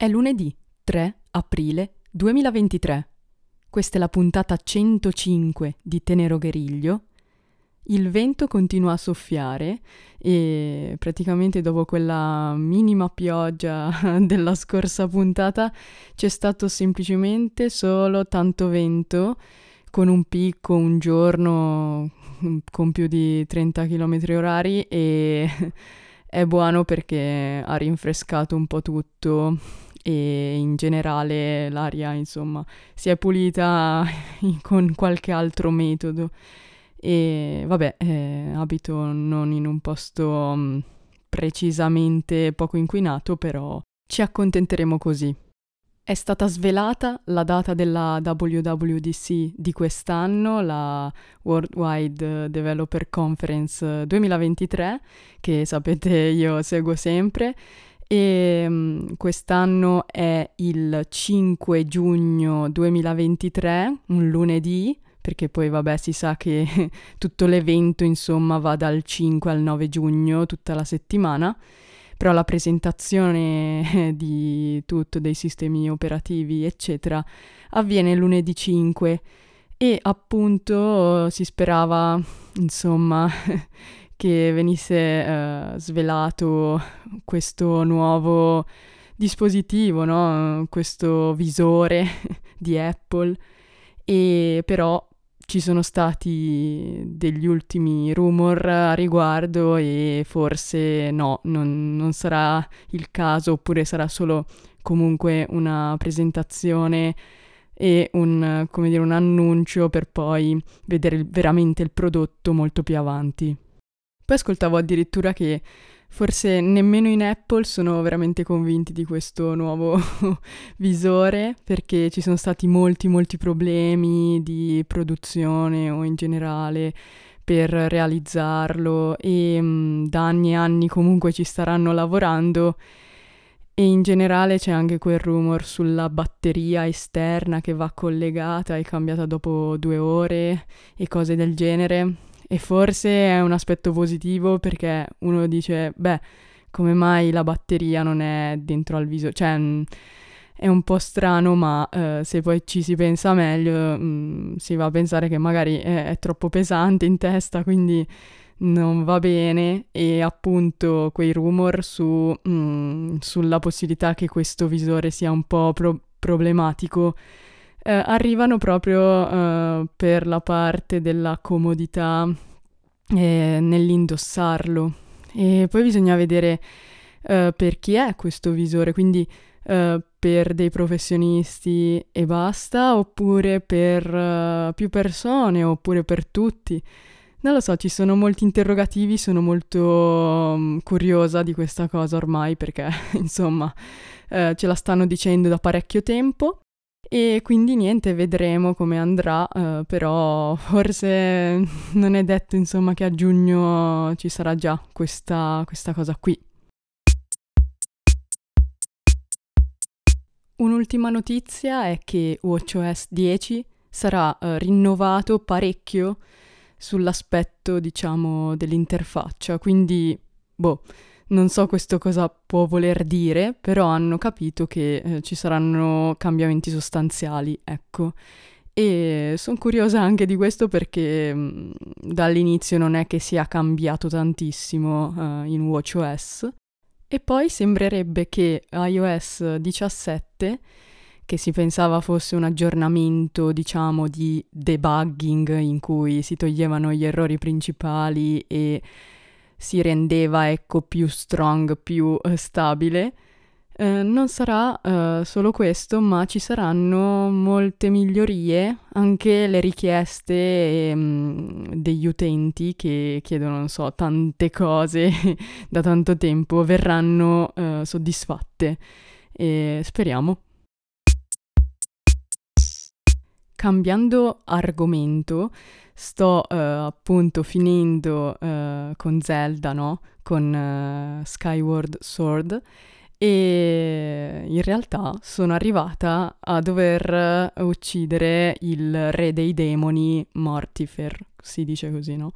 È lunedì 3 aprile 2023. Questa è la puntata 105 di Tenero Gueriglio. Il vento continua a soffiare e praticamente dopo quella minima pioggia della scorsa puntata c'è stato semplicemente solo tanto vento con un picco un giorno con più di 30 km orari e è buono perché ha rinfrescato un po' tutto e in generale l'aria insomma si è pulita con qualche altro metodo e vabbè eh, abito non in un posto um, precisamente poco inquinato però ci accontenteremo così. È stata svelata la data della WWDC di quest'anno, la Worldwide Developer Conference 2023, che sapete io seguo sempre, e um, quest'anno è il 5 giugno 2023, un lunedì, perché poi vabbè si sa che tutto l'evento insomma va dal 5 al 9 giugno, tutta la settimana. Però la presentazione di tutto, dei sistemi operativi, eccetera, avviene lunedì 5 e appunto si sperava, insomma, che venisse uh, svelato questo nuovo dispositivo, no? questo visore di Apple e però ci sono stati degli ultimi rumor a riguardo e forse no, non, non sarà il caso oppure sarà solo comunque una presentazione e un, dire, un annuncio per poi vedere veramente il prodotto molto più avanti. Poi ascoltavo addirittura che Forse nemmeno in Apple sono veramente convinti di questo nuovo visore perché ci sono stati molti molti problemi di produzione o in generale per realizzarlo e mh, mm, da anni e anni comunque ci staranno lavorando. E in generale c'è anche quel rumor sulla batteria esterna che va collegata e cambiata dopo due ore e cose del genere e forse è un aspetto positivo perché uno dice, beh, come mai la batteria non è dentro al viso? Cioè, mh, mm, è un po' strano, ma uh, se poi ci si pensa meglio, mh, mm, si va a pensare che magari è, è troppo pesante in testa, quindi non va bene e appunto quei rumor su, mh, mm, sulla possibilità che questo visore sia un po' pro- problematico eh, arrivano proprio eh, per la parte della comodità eh, nell'indossarlo. E poi bisogna vedere eh, per chi è questo visore, quindi eh, per dei professionisti e basta, oppure per eh, più persone, oppure per tutti. Non lo so, ci sono molti interrogativi, sono molto um, curiosa di questa cosa ormai perché, insomma, eh, ce la stanno dicendo da parecchio tempo e quindi niente, vedremo come andrà, uh, però forse non è detto insomma che a giugno ci sarà già questa, questa cosa qui. Un'ultima notizia è che WatchOS 10 sarà uh, rinnovato parecchio sull'aspetto, diciamo, dell'interfaccia, quindi, boh, non so questo cosa può voler dire, però hanno capito che eh, ci saranno cambiamenti sostanziali, ecco. E sono curiosa anche di questo perché mh, mm, dall'inizio non è che sia cambiato tantissimo uh, in WatchOS. E poi sembrerebbe che iOS 17, che si pensava fosse un aggiornamento, diciamo, di debugging in cui si toglievano gli errori principali e si rendeva ecco più strong, più uh, stabile. Uh, non sarà uh, solo questo, ma ci saranno molte migliorie, anche le richieste um, degli utenti che chiedono, non so, tante cose da tanto tempo verranno uh, soddisfatte e speriamo. Cambiando argomento, sto uh, appunto finendo uh, con Zelda, no? Con uh, Skyward Sword e in realtà sono arrivata a dover uccidere il re dei demoni Mortifer, si dice così, no?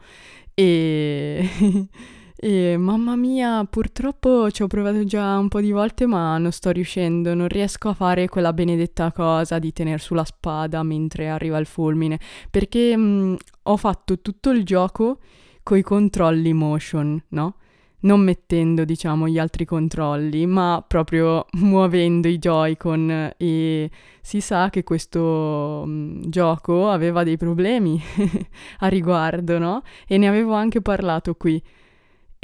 E, E mamma mia, purtroppo ci ho provato già un po' di volte, ma non sto riuscendo, non riesco a fare quella benedetta cosa di tenere sulla spada mentre arriva il fulmine, perché mh, ho fatto tutto il gioco coi controlli motion, no? non mettendo, diciamo, gli altri controlli, ma proprio muovendo i Joy-Con e si sa che questo um, gioco aveva dei problemi a riguardo, no? E ne avevo anche parlato qui.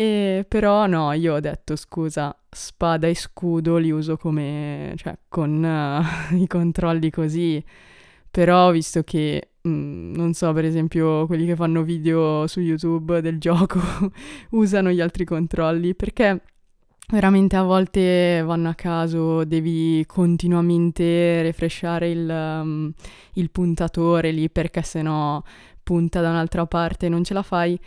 E però no, io ho detto scusa, spada e scudo li uso come, cioè, con uh, i controlli così. Però visto che Mm, non so, per esempio, quelli che fanno video su YouTube del gioco usano gli altri controlli perché veramente a volte vanno a caso, devi continuamente refreshare il, um, il puntatore lì perché sennò punta da un'altra parte e non ce la fai.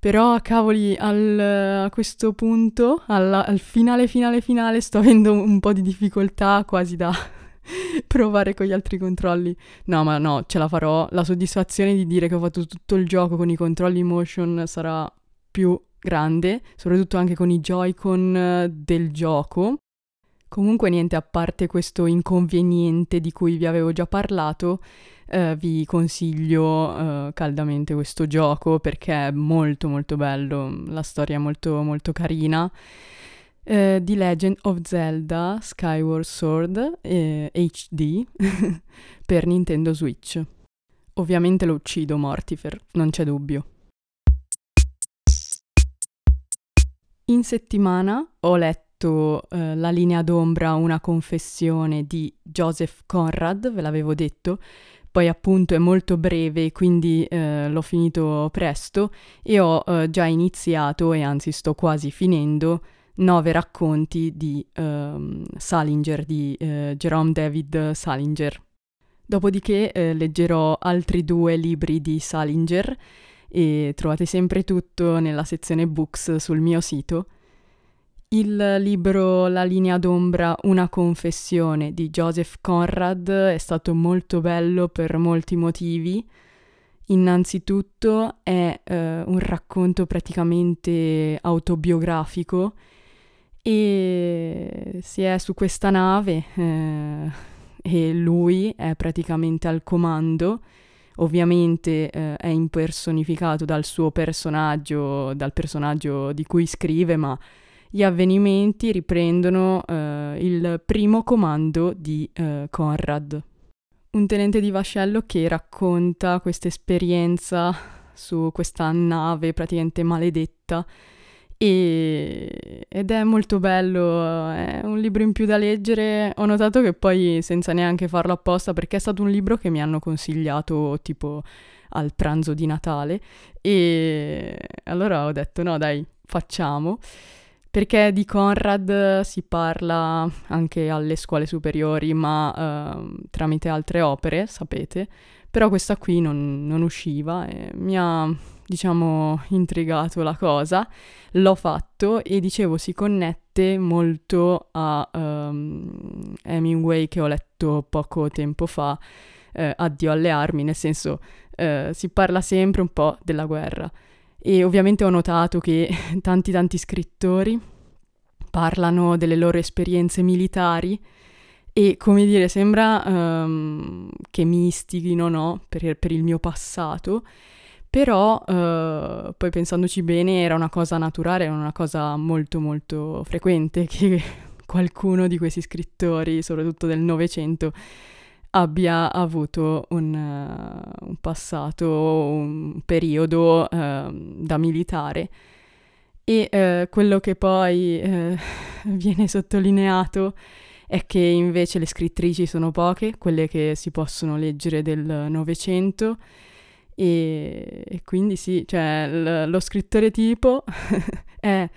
Però, cavoli, al, a questo punto, alla, al finale, finale, finale, sto avendo un po' di difficoltà quasi da provare con gli altri controlli. No, ma no, ce la farò. La soddisfazione di dire che ho fatto tutto il gioco con i controlli motion sarà più grande, soprattutto anche con i Joy-Con eh, del gioco. Comunque niente, a parte questo inconveniente di cui vi avevo già parlato, eh, vi consiglio eh, caldamente questo gioco perché è molto molto bello, la storia è molto molto carina eh, The Legend of Zelda Skyward Sword HD per Nintendo Switch. Ovviamente lo uccido Mortifer, non c'è dubbio. In settimana ho letto eh, La linea d'ombra, una confessione di Joseph Conrad, ve l'avevo detto, poi appunto è molto breve, quindi eh, l'ho finito presto e ho eh, già iniziato e anzi sto quasi finendo nove racconti di um, Salinger, di uh, Jerome David Salinger. Dopodiché eh, leggerò altri due libri di Salinger e trovate sempre tutto nella sezione books sul mio sito. Il libro La linea d'ombra, una confessione di Joseph Conrad è stato molto bello per molti motivi. Innanzitutto è eh, un racconto praticamente autobiografico e si è su questa nave eh, e lui è praticamente al comando. Ovviamente eh, è impersonificato dal suo personaggio, dal personaggio di cui scrive, ma gli avvenimenti riprendono eh, il primo comando di eh, Conrad. Un tenente di vascello che racconta questa esperienza su questa nave praticamente maledetta e, ed è molto bello, è un libro in più da leggere. Ho notato che poi, senza neanche farlo apposta, perché è stato un libro che mi hanno consigliato tipo al pranzo di Natale, e allora ho detto no, dai, facciamo. Perché di Conrad si parla anche alle scuole superiori, ma uh, tramite altre opere, sapete. Però questa qui non, non usciva e mi ha diciamo, intrigato la cosa, l'ho fatto e dicevo si connette molto a um, Hemingway che ho letto poco tempo fa, eh, Addio alle armi, nel senso eh, si parla sempre un po' della guerra e ovviamente ho notato che tanti tanti scrittori parlano delle loro esperienze militari e come dire sembra um, che mi istighino no, per, per il mio passato. Però eh, poi pensandoci bene era una cosa naturale, era una cosa molto molto frequente che qualcuno di questi scrittori, soprattutto del Novecento, abbia avuto un, uh, un, passato, un periodo uh, da militare. E uh, quello che poi viene sottolineato è che invece le scrittrici sono poche, quelle che si possono leggere del Novecento e, e quindi sì, cioè l- lo scrittore tipo è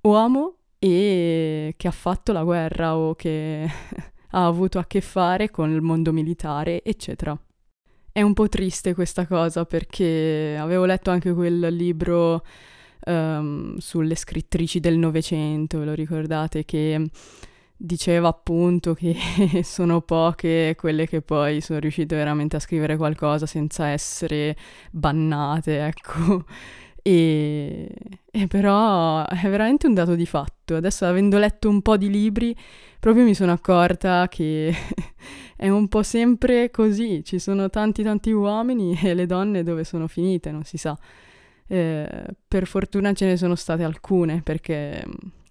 uomo e che ha fatto la guerra o che ha avuto a che fare con il mondo militare, eccetera. È un po' triste questa cosa perché avevo letto anche quel libro um, sulle scrittrici del Novecento, ve lo ricordate, che diceva appunto che sono poche quelle che poi sono riuscite veramente a scrivere qualcosa senza essere bannate, ecco. E, e, però è veramente un dato di fatto. Adesso, avendo letto un po' di libri, proprio mi sono accorta che è un po' sempre così. Ci sono tanti, tanti uomini e le donne dove sono finite, non si sa. Eh, per fortuna ce ne sono state alcune, perché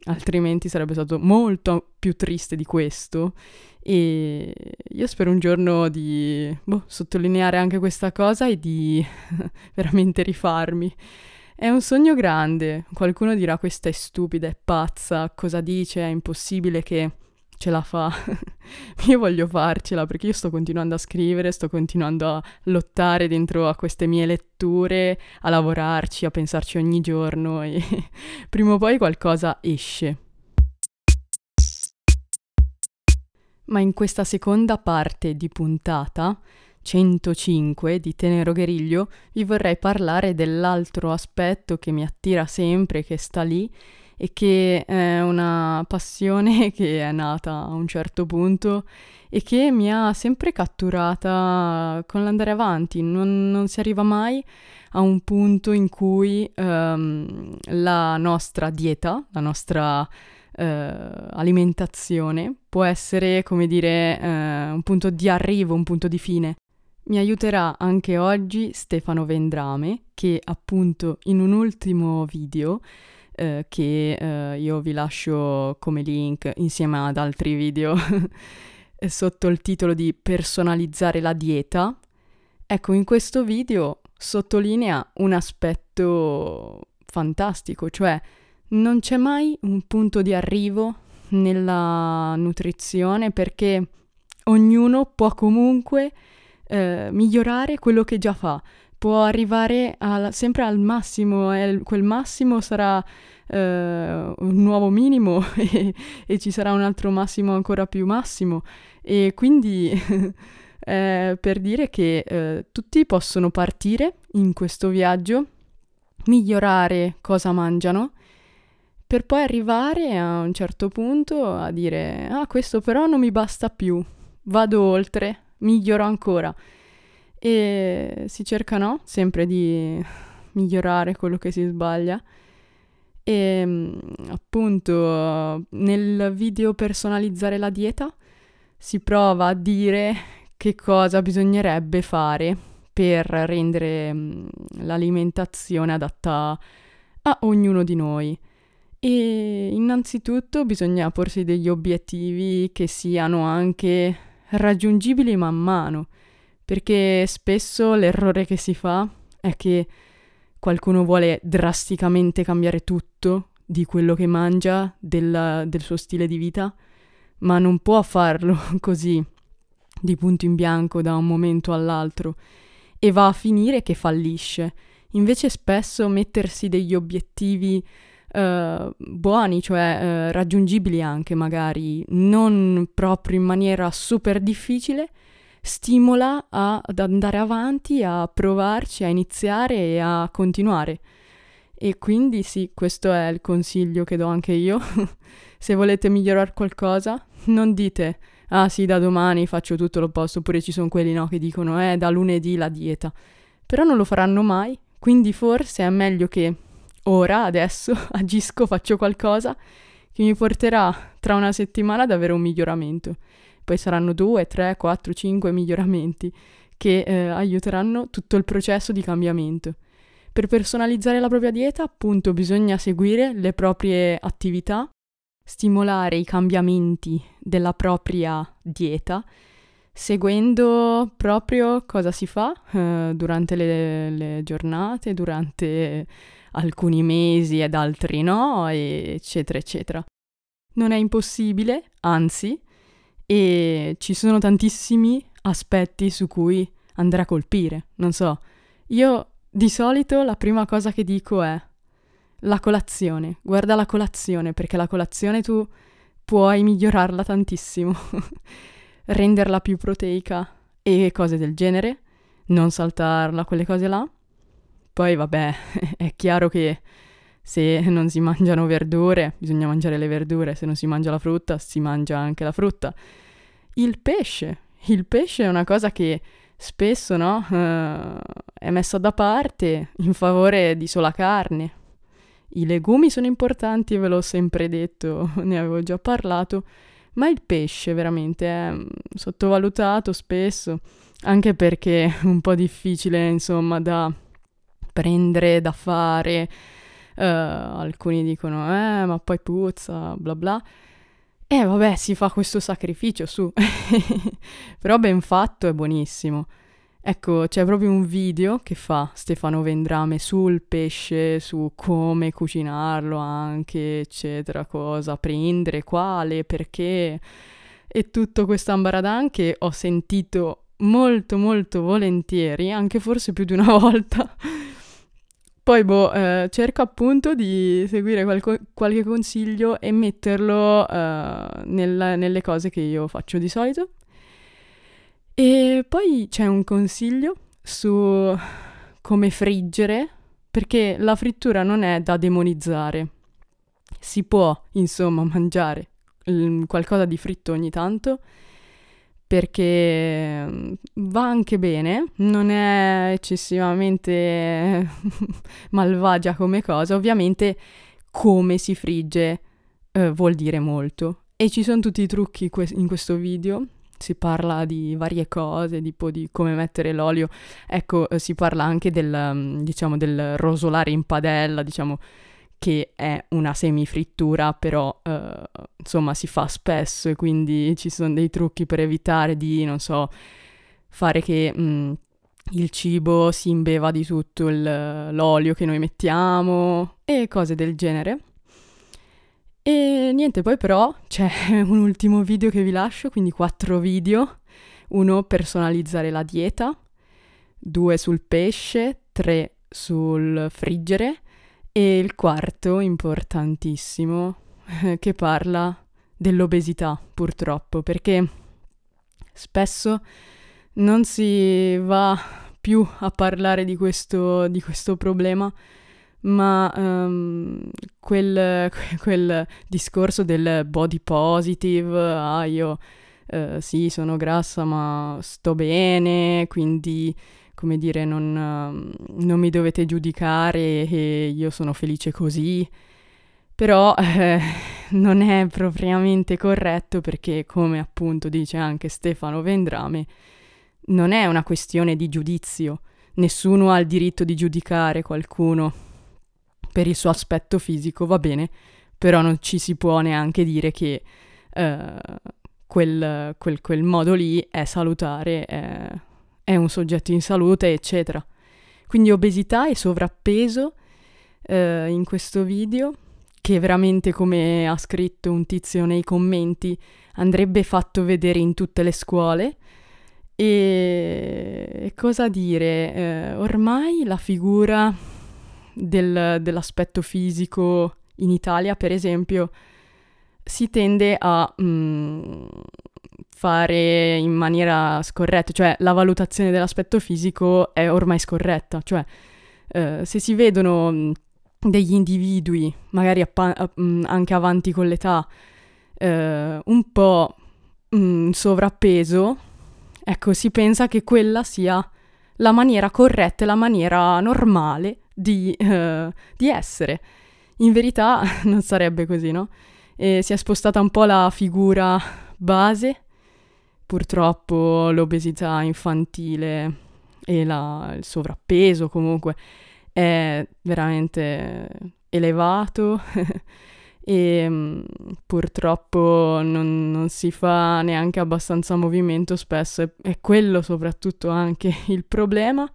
altrimenti sarebbe stato molto più triste di questo. E io spero un giorno di boh, sottolineare anche questa cosa e di veramente rifarmi. È un sogno grande. Qualcuno dirà questa è stupida, è pazza, cosa dice, è impossibile che ce la fa. io voglio farcela perché io sto continuando a scrivere, sto continuando a lottare dentro a queste mie letture, a lavorarci, a pensarci ogni giorno e prima o poi qualcosa esce. Ma in questa seconda parte di puntata 105 di Tenero Gueriglio vi vorrei parlare dell'altro aspetto che mi attira sempre, che sta lì e che è una passione che è nata a un certo punto e che mi ha sempre catturata con l'andare avanti. Non, non si arriva mai a un punto in cui um, la nostra dieta, la nostra uh, alimentazione può essere, come dire, uh, un punto di arrivo, un punto di fine. Mi aiuterà anche oggi Stefano Vendrame, che appunto in un ultimo video, eh, che eh, io vi lascio come link insieme ad altri video sotto il titolo di Personalizzare la dieta, ecco in questo video sottolinea un aspetto fantastico, cioè non c'è mai un punto di arrivo nella nutrizione perché ognuno può comunque eh, migliorare quello che già fa. Può arrivare al, sempre al massimo, e quel massimo sarà eh, un nuovo minimo e, e, ci sarà un altro massimo ancora più massimo. E quindi eh, per dire che eh, tutti possono partire in questo viaggio, migliorare cosa mangiano, per poi arrivare a un certo punto a dire ah questo però non mi basta più, vado oltre, miglioro ancora. E si cerca, no? Sempre di migliorare quello che si sbaglia. E mm, appunto nel video personalizzare la dieta si prova a dire che cosa bisognerebbe fare per rendere mm, l'alimentazione adatta a ognuno di noi. E innanzitutto bisogna porsi degli obiettivi che siano anche raggiungibili man mano, perché spesso l'errore che si fa è che qualcuno vuole drasticamente cambiare tutto di quello che mangia, del, del suo stile di vita, ma non può farlo così, di punto in bianco, da un momento all'altro, e va a finire che fallisce. Invece spesso mettersi degli obiettivi uh, buoni, cioè uh, raggiungibili anche magari, non proprio in maniera super difficile, stimola a, ad andare avanti, a provarci, a iniziare e a continuare. E quindi sì, questo è il consiglio che do anche io. Se volete migliorare qualcosa, non dite ah sì, da domani faccio tutto l'opposto, oppure ci sono quelli no, che dicono eh, da lunedì la dieta. Però non lo faranno mai, quindi forse è meglio che ora, adesso, agisco, faccio qualcosa che mi porterà tra una settimana ad avere un miglioramento. Poi saranno due, tre, quattro, cinque miglioramenti che eh, aiuteranno tutto il processo di cambiamento. Per personalizzare la propria dieta, appunto, bisogna seguire le proprie attività, stimolare i cambiamenti della propria dieta, seguendo proprio cosa si fa eh, durante le, le giornate, durante alcuni mesi ed altri no, eccetera, eccetera. Non è impossibile, anzi, e ci sono tantissimi aspetti su cui andrà a colpire. Non so, io di solito la prima cosa che dico è la colazione. Guarda la colazione, perché la colazione tu puoi migliorarla tantissimo, renderla più proteica e cose del genere, non saltarla, quelle cose là. Poi vabbè, è chiaro che se non si mangiano verdure, bisogna mangiare le verdure, se non si mangia la frutta, si mangia anche la frutta. Il pesce, il pesce è una cosa che spesso no, uh, è messa da parte in favore di sola carne. I legumi sono importanti, ve l'ho sempre detto, ne avevo già parlato, ma il pesce veramente è mm, sottovalutato spesso, anche perché è un po' difficile, insomma, da prendere, da fare. Uh, alcuni dicono, eh, ma poi puzza, bla bla. E vabbè, si fa questo sacrificio su. Però ben fatto è buonissimo. Ecco, c'è proprio un video che fa Stefano Vendrame sul pesce, su come cucinarlo anche, eccetera, cosa prendere, quale, perché e tutto questo ambaradan che ho sentito molto molto volentieri, anche forse più di una volta. Poi, boh, eh, cerco appunto di seguire qualco- qualche consiglio e metterlo eh, nel, nelle cose che io faccio di solito. E poi c'è un consiglio su come friggere, perché la frittura non è da demonizzare. Si può, insomma, mangiare qualcosa di fritto ogni tanto perché mm, va anche bene, non è eccessivamente malvagia come cosa, ovviamente come si frigge eh, vuol dire molto. E ci sono tutti i trucchi que- in questo video, si parla di varie cose, tipo di come mettere l'olio, ecco, eh, si parla anche del, mm, diciamo, del rosolare in padella, diciamo, che è una semifrittura, però eh, insomma si fa spesso e quindi ci sono dei trucchi per evitare di, non so, fare che mh, mm, il cibo si imbeva di tutto il, l'olio che noi mettiamo e cose del genere. E niente, poi però c'è un ultimo video che vi lascio, quindi quattro video. Uno, personalizzare la dieta, due sul pesce, tre sul friggere. E il quarto, importantissimo, che parla dell'obesità, purtroppo, perché spesso non si va più a parlare di questo, di questo problema, ma um, quel, quel, discorso del body positive, ah io uh, sì sono grassa ma sto bene, quindi come dire, non, non mi dovete giudicare e io sono felice così. Però eh, non è propriamente corretto perché, come appunto dice anche Stefano Vendrame, non è una questione di giudizio. Nessuno ha il diritto di giudicare qualcuno per il suo aspetto fisico, va bene, però non ci si può neanche dire che eh, quel, quel, quel, modo lì è salutare, è, è un soggetto in salute, eccetera. Quindi obesità e sovrappeso eh, in questo video, che veramente, come ha scritto un tizio nei commenti, andrebbe fatto vedere in tutte le scuole. E cosa dire? Eh, ormai la figura del, dell'aspetto fisico in Italia, per esempio, si tende a mm, fare in maniera scorretta, cioè la valutazione dell'aspetto fisico è ormai scorretta, cioè eh, se si vedono mm, degli individui, magari appa- mm, anche avanti con l'età, eh, un po' mh, sovrappeso, ecco, si pensa che quella sia la maniera corretta la maniera normale di, uh, di essere. In verità non sarebbe così, no? E si è spostata un po' la figura base purtroppo l'obesità infantile e la, il sovrappeso comunque è veramente elevato e um, purtroppo non, non, si fa neanche abbastanza movimento spesso, è quello soprattutto anche il problema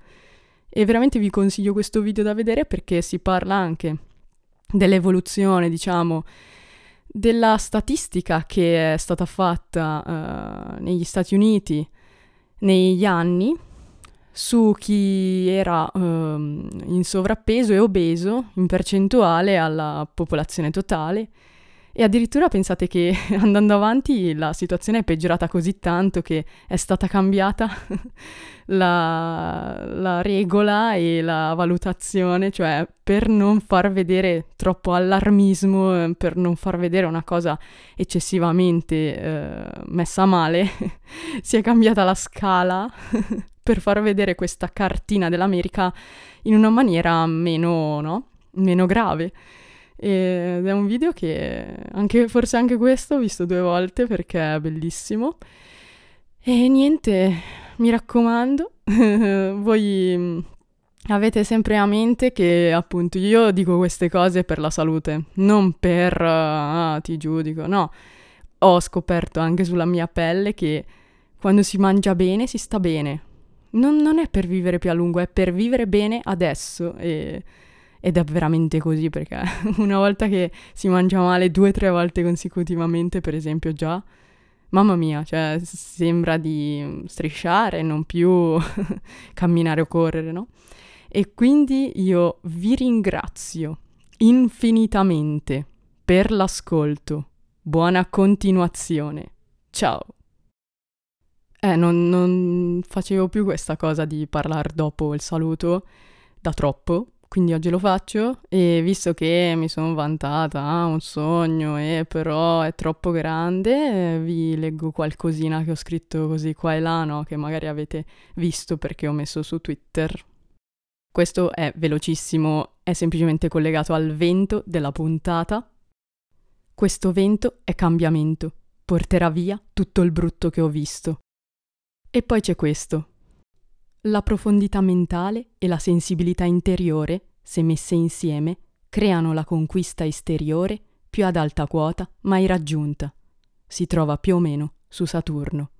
e veramente vi consiglio questo video da vedere perché si parla anche dell'evoluzione, diciamo, della statistica che è stata fatta uh, negli Stati Uniti negli anni su chi era um, in sovrappeso e obeso in percentuale alla popolazione totale e addirittura pensate che andando avanti la situazione è peggiorata così tanto che è stata cambiata la, la, regola e la valutazione, cioè per non far vedere troppo allarmismo, per non far vedere una cosa eccessivamente eh, messa male, si è cambiata la scala per far vedere questa cartina dell'America in una maniera meno, no? meno grave. Ed è un video che anche, forse anche questo ho visto due volte perché è bellissimo. E niente, mi raccomando, voi mm, avete sempre a mente che appunto io dico queste cose per la salute, non per ah, ti giudico, no. Ho scoperto anche sulla mia pelle che quando si mangia bene si sta bene. Non, non è per vivere più a lungo, è per vivere bene adesso. E, ed è veramente così perché una volta che si mangia male due o tre volte consecutivamente, per esempio, già mamma mia, cioè sembra di strisciare, non più camminare o correre, no? E quindi io vi ringrazio infinitamente per l'ascolto. Buona continuazione. Ciao. Eh, non, non facevo più questa cosa di parlare dopo il saluto da troppo, quindi oggi lo faccio e visto che mi sono vantata, ah, un sogno e però è troppo grande, vi leggo qualcosina che ho scritto così qua e là, no? che magari avete visto perché ho messo su Twitter. Questo è velocissimo, è semplicemente collegato al vento della puntata. Questo vento è cambiamento, porterà via tutto il brutto che ho visto. E poi c'è questo, la profondità mentale e la sensibilità interiore, se messe insieme, creano la conquista esteriore più ad alta quota mai raggiunta. Si trova più o meno su Saturno.